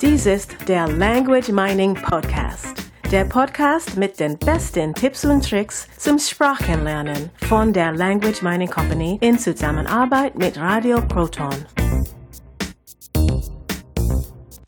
Dies ist der Language Mining Podcast. Der Podcast mit den besten Tipps und Tricks zum Sprachenlernen von der Language Mining Company in Zusammenarbeit mit Radio Proton.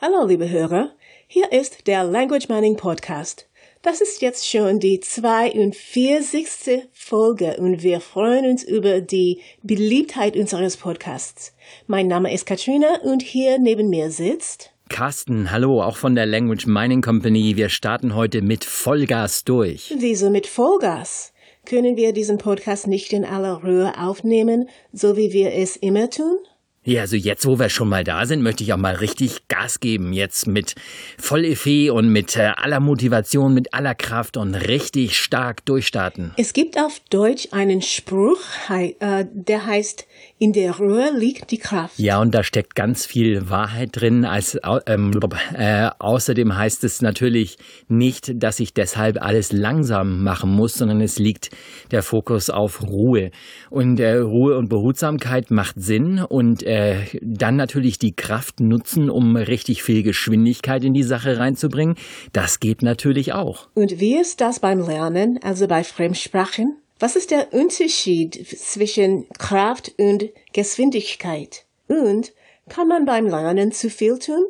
Hallo, liebe Hörer. Hier ist der Language Mining Podcast. Das ist jetzt schon die 42. Folge und wir freuen uns über die Beliebtheit unseres Podcasts. Mein Name ist Katrina und hier neben mir sitzt Carsten, hallo, auch von der Language Mining Company. Wir starten heute mit Vollgas durch. Wieso mit Vollgas? Können wir diesen Podcast nicht in aller Ruhe aufnehmen, so wie wir es immer tun? Ja, also jetzt, wo wir schon mal da sind, möchte ich auch mal richtig Gas geben. Jetzt mit voll Effet und mit äh, aller Motivation, mit aller Kraft und richtig stark durchstarten. Es gibt auf Deutsch einen Spruch, äh, der heißt, in der Ruhe liegt die Kraft. Ja, und da steckt ganz viel Wahrheit drin. Als, ähm, äh, außerdem heißt es natürlich nicht, dass ich deshalb alles langsam machen muss, sondern es liegt der Fokus auf Ruhe. Und äh, Ruhe und Behutsamkeit macht Sinn und äh, dann natürlich die Kraft nutzen, um richtig viel Geschwindigkeit in die Sache reinzubringen. Das geht natürlich auch. Und wie ist das beim Lernen, also bei Fremdsprachen? Was ist der Unterschied zwischen Kraft und Geschwindigkeit? Und kann man beim Lernen zu viel tun?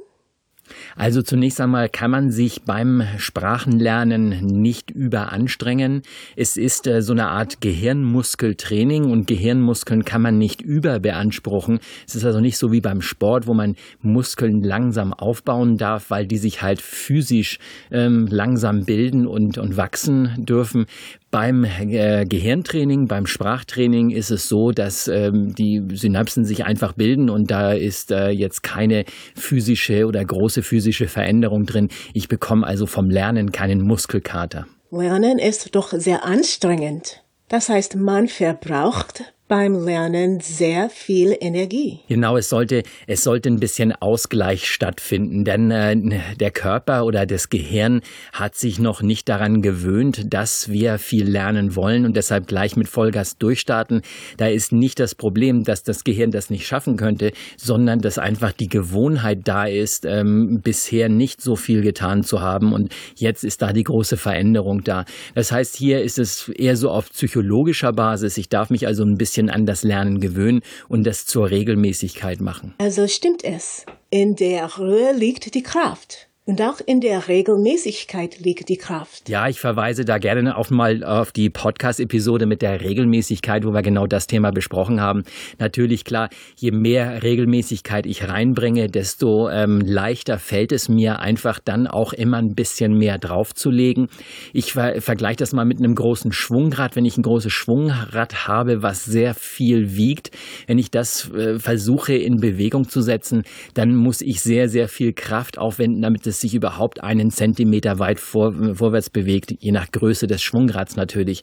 Also zunächst einmal kann man sich beim Sprachenlernen nicht überanstrengen. Es ist äh, so eine Art Gehirnmuskeltraining und Gehirnmuskeln kann man nicht überbeanspruchen. Es ist also nicht so wie beim Sport, wo man Muskeln langsam aufbauen darf, weil die sich halt physisch ähm, langsam bilden und, und wachsen dürfen. Beim äh, Gehirntraining, beim Sprachtraining ist es so, dass ähm, die Synapsen sich einfach bilden und da ist äh, jetzt keine physische oder große physische Veränderung drin. Ich bekomme also vom Lernen keinen Muskelkater. Lernen ist doch sehr anstrengend. Das heißt, man verbraucht beim Lernen sehr viel Energie. Genau, es sollte, es sollte ein bisschen Ausgleich stattfinden, denn äh, der Körper oder das Gehirn hat sich noch nicht daran gewöhnt, dass wir viel lernen wollen und deshalb gleich mit Vollgas durchstarten. Da ist nicht das Problem, dass das Gehirn das nicht schaffen könnte, sondern dass einfach die Gewohnheit da ist, ähm, bisher nicht so viel getan zu haben und jetzt ist da die große Veränderung da. Das heißt, hier ist es eher so auf psychologischer Basis. Ich darf mich also ein bisschen bisschen an das Lernen gewöhnen und das zur Regelmäßigkeit machen. Also stimmt es. In der Ruhe liegt die Kraft. Und auch in der Regelmäßigkeit liegt die Kraft. Ja, ich verweise da gerne auf mal auf die Podcast-Episode mit der Regelmäßigkeit, wo wir genau das Thema besprochen haben. Natürlich klar, je mehr Regelmäßigkeit ich reinbringe, desto ähm, leichter fällt es mir einfach dann auch immer ein bisschen mehr draufzulegen. Ich ver vergleiche das mal mit einem großen Schwungrad. Wenn ich ein großes Schwungrad habe, was sehr viel wiegt, wenn ich das äh, versuche in Bewegung zu setzen, dann muss ich sehr, sehr viel Kraft aufwenden, damit es es sich überhaupt einen Zentimeter weit vor, vorwärts bewegt, je nach Größe des Schwungrads natürlich.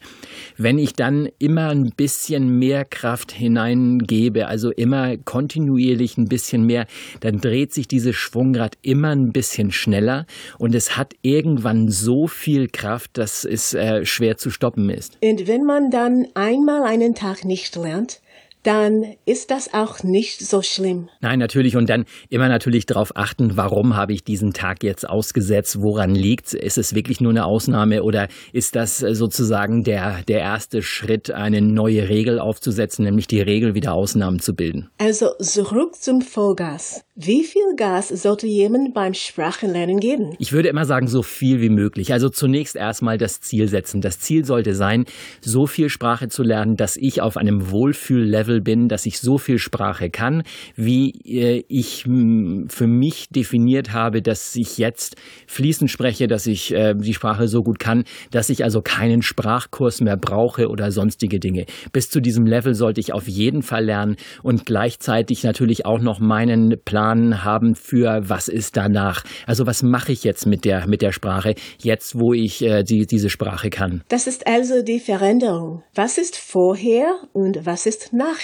Wenn ich dann immer ein bisschen mehr Kraft hineingebe, also immer kontinuierlich ein bisschen mehr, dann dreht sich dieses Schwungrad immer ein bisschen schneller und es hat irgendwann so viel Kraft, dass es äh, schwer zu stoppen ist. Und wenn man dann einmal einen Tag nicht lernt, dann ist das auch nicht so schlimm. Nein, natürlich. Und dann immer natürlich darauf achten, warum habe ich diesen Tag jetzt ausgesetzt? Woran liegt Ist es wirklich nur eine Ausnahme oder ist das äh, sozusagen der, der erste Schritt, eine neue Regel aufzusetzen, nämlich die Regel wieder Ausnahmen zu bilden? Also zurück zum Vollgas. Wie viel Gas sollte jemand beim Sprachenlernen geben? Ich würde immer sagen, so viel wie möglich. Also zunächst erstmal das Ziel setzen. Das Ziel sollte sein, so viel Sprache zu lernen, dass ich auf einem Wohlfühllevel bin, dass ich so viel Sprache kann, wie äh, ich für mich definiert habe, dass ich jetzt fließend spreche, dass ich äh, die Sprache so gut kann, dass ich also keinen Sprachkurs mehr brauche oder sonstige Dinge. Bis zu diesem Level sollte ich auf jeden Fall lernen und gleichzeitig natürlich auch noch meinen Plan Plan haben für was ist danach. Also was mache ich jetzt mit der, mit der Sprache, jetzt wo ich äh, die, diese Sprache kann. Das ist also die Veränderung. Was ist vorher und was ist nachher?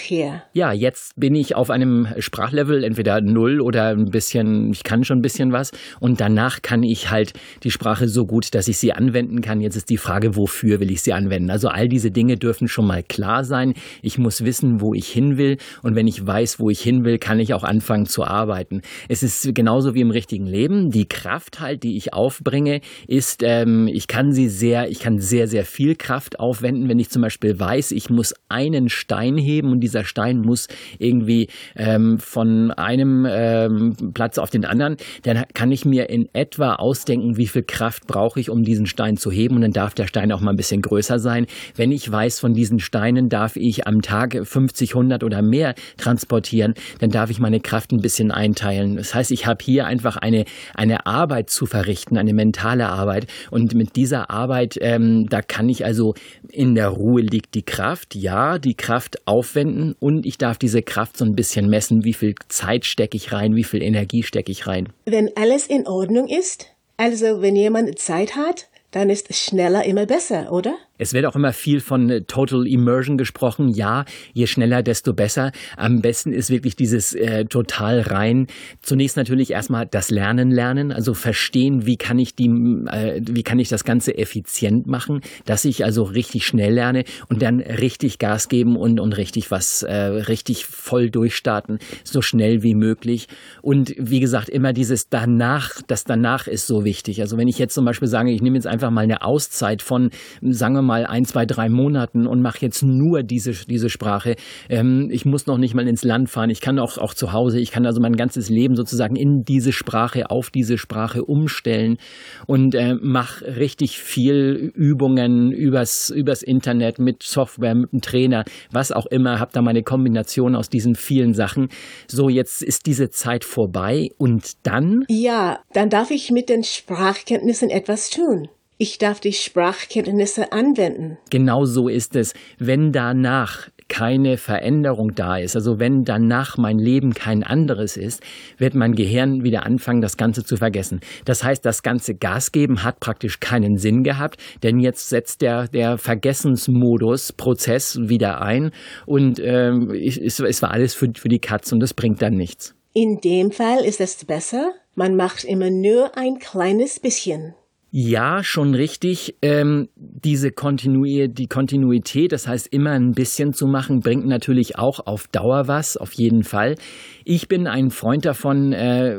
Ja, jetzt bin ich auf einem Sprachlevel, entweder null oder ein bisschen, ich kann schon ein bisschen was. Und danach kann ich halt die Sprache so gut, dass ich sie anwenden kann. Jetzt ist die Frage, wofür will ich sie anwenden? Also all diese Dinge dürfen schon mal klar sein. Ich muss wissen, wo ich hin will. Und wenn ich weiß, wo ich hin will, kann ich auch anfangen zu arbeiten. Es ist genauso wie im richtigen Leben. Die Kraft halt, die ich aufbringe, ist, ähm, ich kann sie sehr, ich kann sehr, sehr viel Kraft aufwenden, wenn ich zum Beispiel weiß, ich muss einen Stein heben und dieser Stein muss irgendwie ähm, von einem ähm, Platz auf den anderen, dann kann ich mir in etwa ausdenken, wie viel Kraft brauche ich, um diesen Stein zu heben und dann darf der Stein auch mal ein bisschen größer sein. Wenn ich weiß, von diesen Steinen darf ich am Tag 50, 100 oder mehr transportieren, dann darf ich meine Kraft ein bisschen einteilen. Das heißt, ich habe hier einfach eine, eine Arbeit zu verrichten, eine mentale Arbeit und mit dieser Arbeit, ähm, da kann ich also in der Ruhe liegt die Kraft, ja, die Kraft aufwenden und ich darf diese Kraft so ein bisschen messen, wie viel Zeit stecke ich rein, wie viel Energie stecke ich rein. Wenn alles in Ordnung ist, also wenn jemand Zeit hat, dann ist schneller immer besser, oder? Es wird auch immer viel von äh, Total Immersion gesprochen. Ja, je schneller, desto besser. Am besten ist wirklich dieses äh, total rein. Zunächst natürlich erstmal das Lernen lernen, also verstehen, wie kann ich die, äh, wie kann ich das Ganze effizient machen, dass ich also richtig schnell lerne und dann richtig Gas geben und, und richtig was, äh, richtig voll durchstarten, so schnell wie möglich. Und wie gesagt, immer dieses danach, das danach ist so wichtig. Also wenn ich jetzt zum Beispiel sage, ich nehme jetzt einfach mal eine Auszeit von, sagen wir mal ein, zwei, drei Monaten und mache jetzt nur diese, diese Sprache. Ähm, ich muss noch nicht mal ins Land fahren. Ich kann auch, auch zu Hause, ich kann also mein ganzes Leben sozusagen in diese Sprache, auf diese Sprache umstellen und äh, mache richtig viel Übungen übers, übers Internet mit Software, mit einem Trainer, was auch immer. Habe da meine Kombination aus diesen vielen Sachen. So, jetzt ist diese Zeit vorbei und dann? Ja, dann darf ich mit den Sprachkenntnissen etwas tun. Ich darf die Sprachkenntnisse anwenden. Genau so ist es. Wenn danach keine Veränderung da ist, also wenn danach mein Leben kein anderes ist, wird mein Gehirn wieder anfangen, das Ganze zu vergessen. Das heißt, das ganze Gas geben hat praktisch keinen Sinn gehabt, denn jetzt setzt der, der Vergessensmodus, Prozess wieder ein und ähm, es, es war alles für, für die Katze und das bringt dann nichts. In dem Fall ist es besser, man macht immer nur ein kleines bisschen. Ja, schon richtig. Ähm, diese Kontinuität, die Kontinuität, das heißt immer ein bisschen zu machen, bringt natürlich auch auf Dauer was, auf jeden Fall. Ich bin ein Freund davon, äh,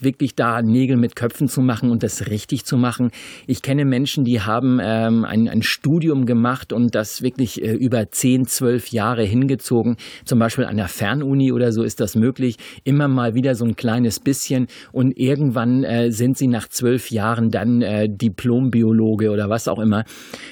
wirklich da Nägel mit Köpfen zu machen und das richtig zu machen. Ich kenne Menschen, die haben ähm, ein, ein Studium gemacht und das wirklich äh, über zehn, zwölf Jahre hingezogen. Zum Beispiel an der Fernuni oder so ist das möglich. Immer mal wieder so ein kleines bisschen und irgendwann äh, sind sie nach zwölf Jahren dann äh, Diplombiologe oder was auch immer.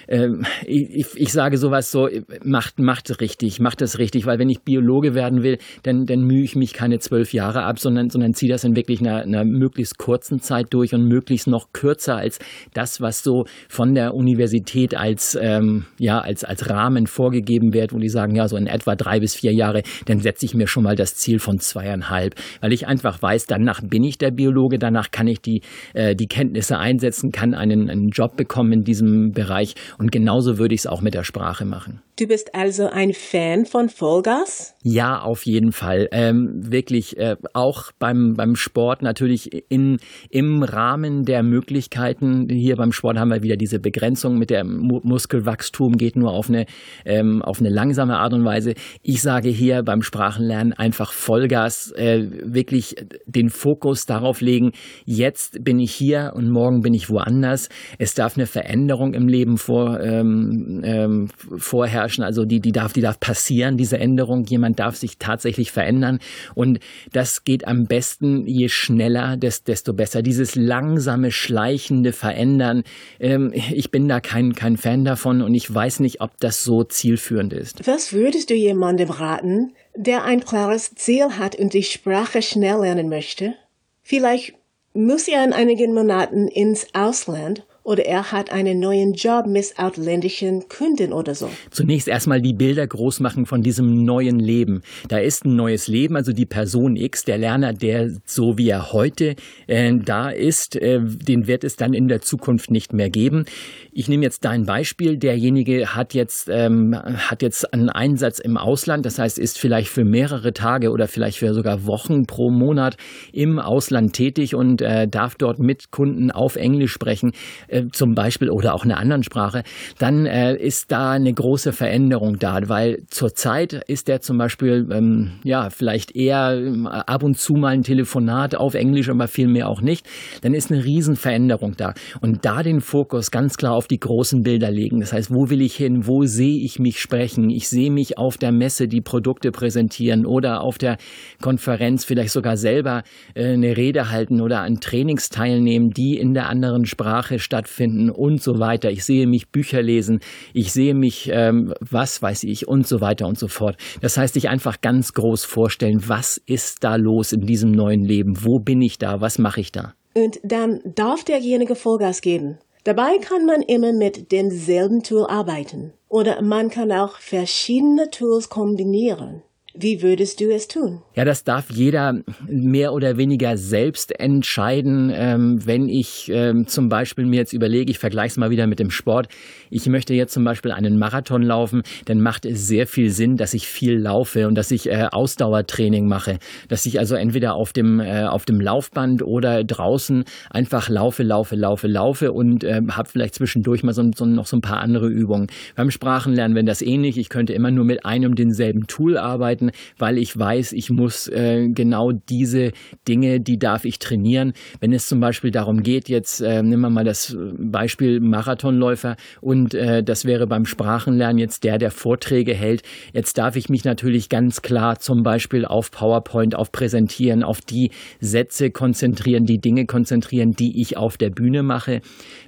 Ähm, ich, ich sage sowas so, macht, macht richtig, macht das richtig, weil wenn ich Biologe werden will, dann, dann mühe ich mich keine zwölf Jahre ab, sondern, sondern ziehe das in wirklich einer, einer möglichst kurzen Zeit durch und möglichst noch kürzer als das, was so von der Universität als, ähm, ja, als, als Rahmen vorgegeben wird, wo die sagen, ja, so in etwa drei bis vier Jahre, dann setze ich mir schon mal das Ziel von zweieinhalb, weil ich einfach weiß, danach bin ich der Biologe, danach kann ich die, äh, die Kenntnisse einsetzen, kann einen, einen Job bekommen in diesem Bereich und genauso würde ich es auch mit der Sprache machen. Du bist also ein Fan von Vollgas? Ja, auf jeden Fall. Ähm, wirklich äh, auch beim, beim Sport natürlich in, im Rahmen der Möglichkeiten. Hier beim Sport haben wir wieder diese Begrenzung mit dem Mu Muskelwachstum, geht nur auf eine, ähm, auf eine langsame Art und Weise. Ich sage hier beim Sprachenlernen einfach Vollgas, äh, wirklich den Fokus darauf legen, jetzt bin ich hier und morgen bin ich woanders. Es darf eine Veränderung im Leben vor, ähm, ähm, vorher herrschen. Also die, die darf, die darf passieren, diese Änderung. Jemand darf sich tatsächlich verändern. Und das geht am besten, je schneller, desto besser. Dieses langsame, schleichende Verändern, ähm, ich bin da kein, kein Fan davon und ich weiß nicht, ob das so zielführend ist. Was würdest du jemandem raten, der ein klares Ziel hat und die Sprache schnell lernen möchte? Vielleicht muss er in einigen Monaten ins Ausland oder er hat einen neuen Job mit ausländischen Kunden oder so. Zunächst erstmal die Bilder groß machen von diesem neuen Leben. Da ist ein neues Leben, also die Person X, der Lerner, der so wie er heute äh, da ist, äh, den wird es dann in der Zukunft nicht mehr geben. Ich nehme jetzt dein Beispiel. Derjenige hat jetzt, ähm, hat jetzt einen Einsatz im Ausland, das heißt, ist vielleicht für mehrere Tage oder vielleicht für sogar Wochen pro Monat im Ausland tätig und äh, darf dort mit Kunden auf Englisch sprechen äh, zum Beispiel oder auch in einer anderen Sprache, dann äh, ist da eine große Veränderung da, weil zurzeit ist der zum Beispiel ähm, ja vielleicht eher äh, ab und zu mal ein Telefonat auf Englisch, aber viel mehr auch nicht. Dann ist eine Riesenveränderung da und da den Fokus ganz klar auf die großen Bilder legen. Das heißt, wo will ich hin? Wo sehe ich mich sprechen? Ich sehe mich auf der Messe die Produkte präsentieren oder auf der Konferenz vielleicht sogar selber äh, eine Rede halten oder an Trainings teilnehmen, die in der anderen Sprache stattfinden und so weiter. Ich sehe mich Bücher lesen, ich sehe mich, ähm, was weiß ich und so weiter und so fort. Das heißt, sich einfach ganz groß vorstellen, was ist da los in diesem neuen Leben? Wo bin ich da? Was mache ich da? Und dann darf derjenige Vollgas geben. Dabei kann man immer mit demselben Tool arbeiten. Oder man kann auch verschiedene Tools kombinieren. Wie würdest du es tun? Ja, das darf jeder mehr oder weniger selbst entscheiden. Ähm, wenn ich ähm, zum Beispiel mir jetzt überlege, ich vergleiche es mal wieder mit dem Sport, ich möchte jetzt zum Beispiel einen Marathon laufen, dann macht es sehr viel Sinn, dass ich viel laufe und dass ich äh, Ausdauertraining mache, dass ich also entweder auf dem äh, auf dem Laufband oder draußen einfach laufe, laufe, laufe, laufe und äh, habe vielleicht zwischendurch mal so, so, noch so ein paar andere Übungen. Beim Sprachenlernen, wenn das ähnlich, ich könnte immer nur mit einem denselben Tool arbeiten arbeiten, weil ich weiß, ich muss äh, genau diese Dinge, die darf ich trainieren. Wenn es zum Beispiel darum geht, jetzt äh, nehmen wir mal das Beispiel Marathonläufer und äh, das wäre beim Sprachenlernen jetzt der, der Vorträge hält. Jetzt darf ich mich natürlich ganz klar zum Beispiel auf PowerPoint, auf Präsentieren, auf die Sätze konzentrieren, die Dinge konzentrieren, die ich auf der Bühne mache.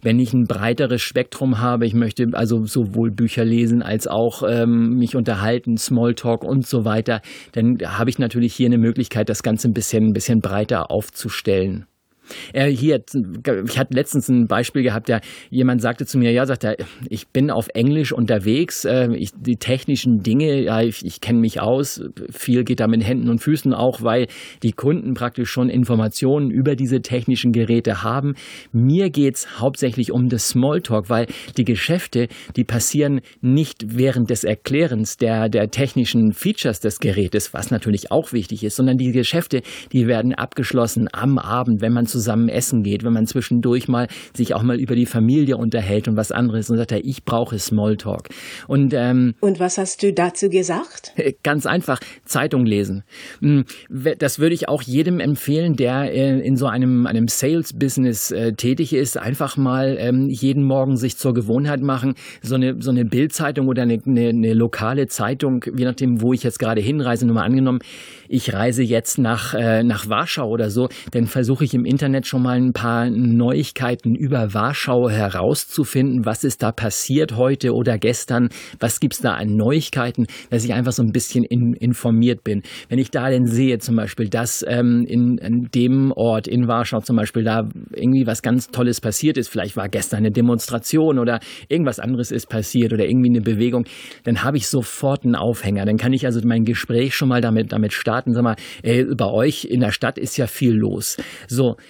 Wenn ich ein breiteres Spektrum habe, ich möchte also sowohl Bücher lesen als auch ähm, mich unterhalten, Smalltalk und so weiter, weiter, dann habe ich natürlich hier eine Möglichkeit, das Ganze ein bisschen, ein bisschen breiter aufzustellen. Er hier, ich hatte letztens ein Beispiel gehabt, der jemand sagte zu mir, ja, sagt er, ich bin auf Englisch unterwegs, äh, ich, die technischen Dinge, ja, ich, ich kenne mich aus, viel geht da mit Händen und Füßen auch, weil die Kunden praktisch schon Informationen über diese technischen Geräte haben. Mir geht's hauptsächlich um das Smalltalk, weil die Geschäfte, die passieren nicht während des Erklärens der, der technischen Features des Gerätes, was natürlich auch wichtig ist, sondern die Geschäfte, die werden abgeschlossen am Abend, wenn man zusammen essen geht, wenn man zwischendurch mal sich auch mal über die Familie unterhält und was anderes und sagt er, ich brauche Smalltalk. Und, ähm, und was hast du dazu gesagt? Ganz einfach, Zeitung lesen. Hm, das würde ich auch jedem empfehlen, der äh, in so einem, einem Sales-Business äh, tätig ist, einfach mal ähm, jeden Morgen sich zur Gewohnheit machen, so eine, so eine Bildzeitung oder eine, eine, eine lokale Zeitung, je nachdem, wo ich jetzt gerade hinreise, nur mal angenommen, ich reise jetzt nach, äh, nach Warschau oder so, dann versuche ich im Internet Internet schon mal ein paar Neuigkeiten über Warschau herauszufinden. Was ist da passiert heute oder gestern? Was gibt es da an Neuigkeiten, dass ich einfach so ein bisschen in, informiert bin. Wenn ich da denn sehe, zum Beispiel, dass ähm, in, in, dem Ort in Warschau zum Beispiel da irgendwie was ganz Tolles passiert ist, vielleicht war gestern eine Demonstration oder irgendwas anderes ist passiert oder irgendwie eine Bewegung, dann habe ich sofort einen Aufhänger. Dann kann ich also mein Gespräch schon mal damit, damit starten. Sag mal, ey, bei euch in der Stadt ist ja viel los. So,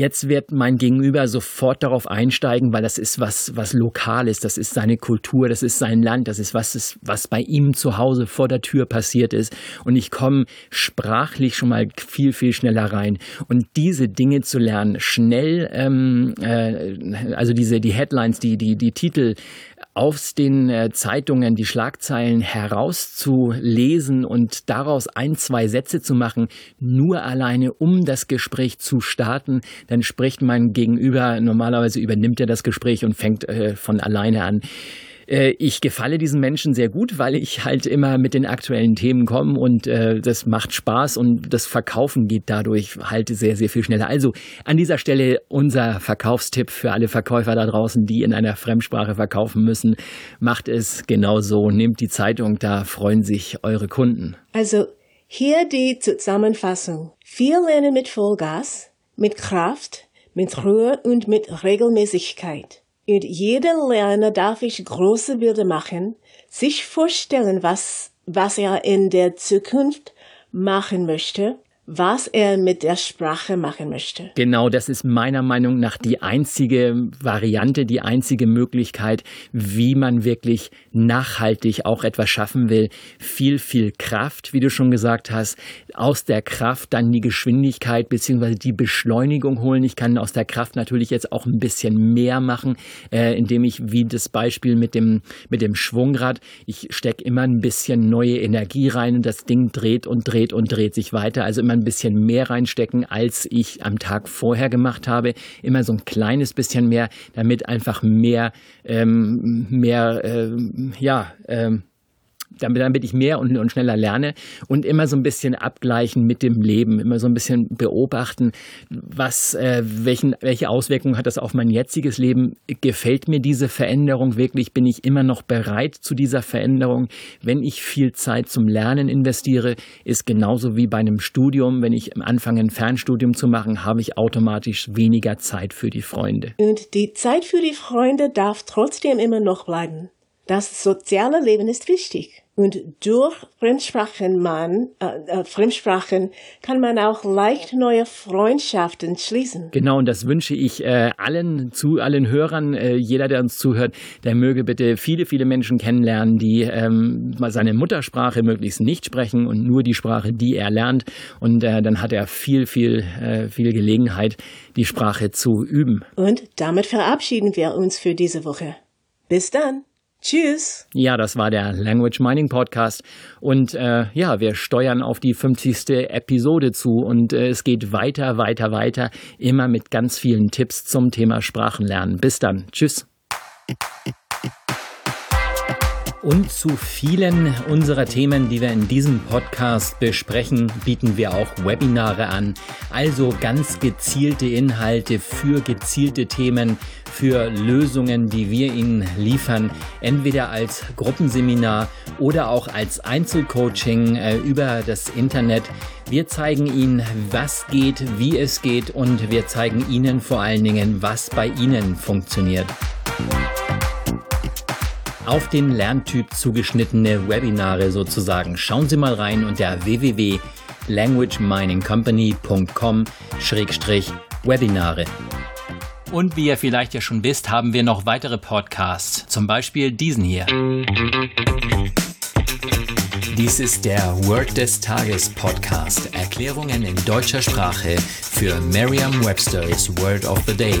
Jetzt wird mein Gegenüber sofort darauf einsteigen, weil das ist was, was Lokales, das ist seine Kultur, das ist sein Land, das ist was, was bei ihm zu Hause vor der Tür passiert ist. Und ich komme sprachlich schon mal viel, viel schneller rein. Und diese Dinge zu lernen, schnell, ähm, äh, also diese, die Headlines, die, die, die Titel aus den äh, Zeitungen die Schlagzeilen herauszulesen und daraus ein, zwei Sätze zu machen, nur alleine um das Gespräch zu starten, dann spricht mein Gegenüber, normalerweise übernimmt er das Gespräch und fängt äh, von alleine an. Äh, ich gefalle diesen Menschen sehr gut, weil ich halt immer mit den aktuellen Themen komme und äh, das macht Spaß und das Verkaufen geht dadurch halt sehr, sehr viel schneller. Also an dieser Stelle unser Verkaufstipp für alle Verkäufer da draußen, die in einer Fremdsprache verkaufen müssen. Macht es genauso. Nehmt die Zeitung, da freuen sich eure Kunden. Also hier die Zusammenfassung. Viel lernen mit Vollgas, mit Kraft, mit Ruhe und mit Regelmäßigkeit. Und jeder Lerner darf ich große Bilder machen, sich vorstellen, was, was er in der Zukunft machen möchte, was er mit der Sprache machen möchte. Genau, das ist meiner Meinung nach die einzige Variante, die einzige Möglichkeit, wie man wirklich nachhaltig auch etwas schaffen will. Viel, viel Kraft, wie du schon gesagt hast, aus der Kraft dann die Geschwindigkeit bzw. die Beschleunigung holen. Ich kann aus der Kraft natürlich jetzt auch ein bisschen mehr machen, äh, indem ich, wie das Beispiel mit dem, mit dem Schwungrad, ich stecke immer ein bisschen neue Energie rein und das Ding dreht und dreht und dreht sich weiter. Also immer ein bisschen mehr reinstecken, als ich am Tag vorher gemacht habe. Immer so ein kleines bisschen mehr, damit einfach mehr, ähm, mehr, äh, ja, ähm, damit, damit ich mehr und, und schneller lerne und immer so ein bisschen abgleichen mit dem Leben, immer so ein bisschen beobachten, was, äh, welchen, welche Auswirkungen hat das auf mein jetziges Leben? Gefällt mir diese Veränderung wirklich? Bin ich immer noch bereit zu dieser Veränderung? Wenn ich viel Zeit zum Lernen investiere, ist genauso wie bei einem Studium, wenn ich anfange, ein Fernstudium zu machen, habe ich automatisch weniger Zeit für die Freunde. Und die Zeit für die Freunde darf trotzdem immer noch bleiben. Das soziale Leben ist wichtig. Und durch Fremdsprachen, man, äh, äh, Fremdsprachen kann man auch leicht neue Freundschaften schließen. Genau, und das wünsche ich äh, allen zu allen Hörern, äh, jeder, der uns zuhört, der möge bitte viele, viele Menschen kennenlernen, die ähm, seine Muttersprache möglichst nicht sprechen und nur die Sprache, die er lernt. Und äh, dann hat er viel, viel, äh, viel Gelegenheit, die Sprache zu üben. Und damit verabschieden wir uns für diese Woche. Bis dann. Tschüss. Ja, das war der Language Mining Podcast. Und äh, ja, wir steuern auf die 50. Episode zu und äh, es geht weiter, weiter, weiter, immer mit ganz vielen Tipps zum Thema Sprachenlernen. Bis dann. Tschüss. Und zu vielen unserer Themen, die wir in diesem Podcast besprechen, bieten wir auch Webinare an. Also ganz gezielte Inhalte für gezielte Themen, für Lösungen, die wir Ihnen liefern, entweder als Gruppenseminar oder auch als Einzelcoaching äh, über das Internet. Wir zeigen Ihnen, was geht, wie es geht und wir zeigen Ihnen vor allen Dingen, was bei Ihnen funktioniert auf den Lerntyp zugeschnittene Webinare sozusagen. Schauen Sie mal rein unter www.languageminingcompany.com-webinare. Und wie ihr vielleicht ja schon wisst, haben wir noch weitere Podcasts, zum Beispiel diesen hier. Dies ist der Word des Tages Podcast. Erklärungen in deutscher Sprache für Merriam-Webster's Word of the Day.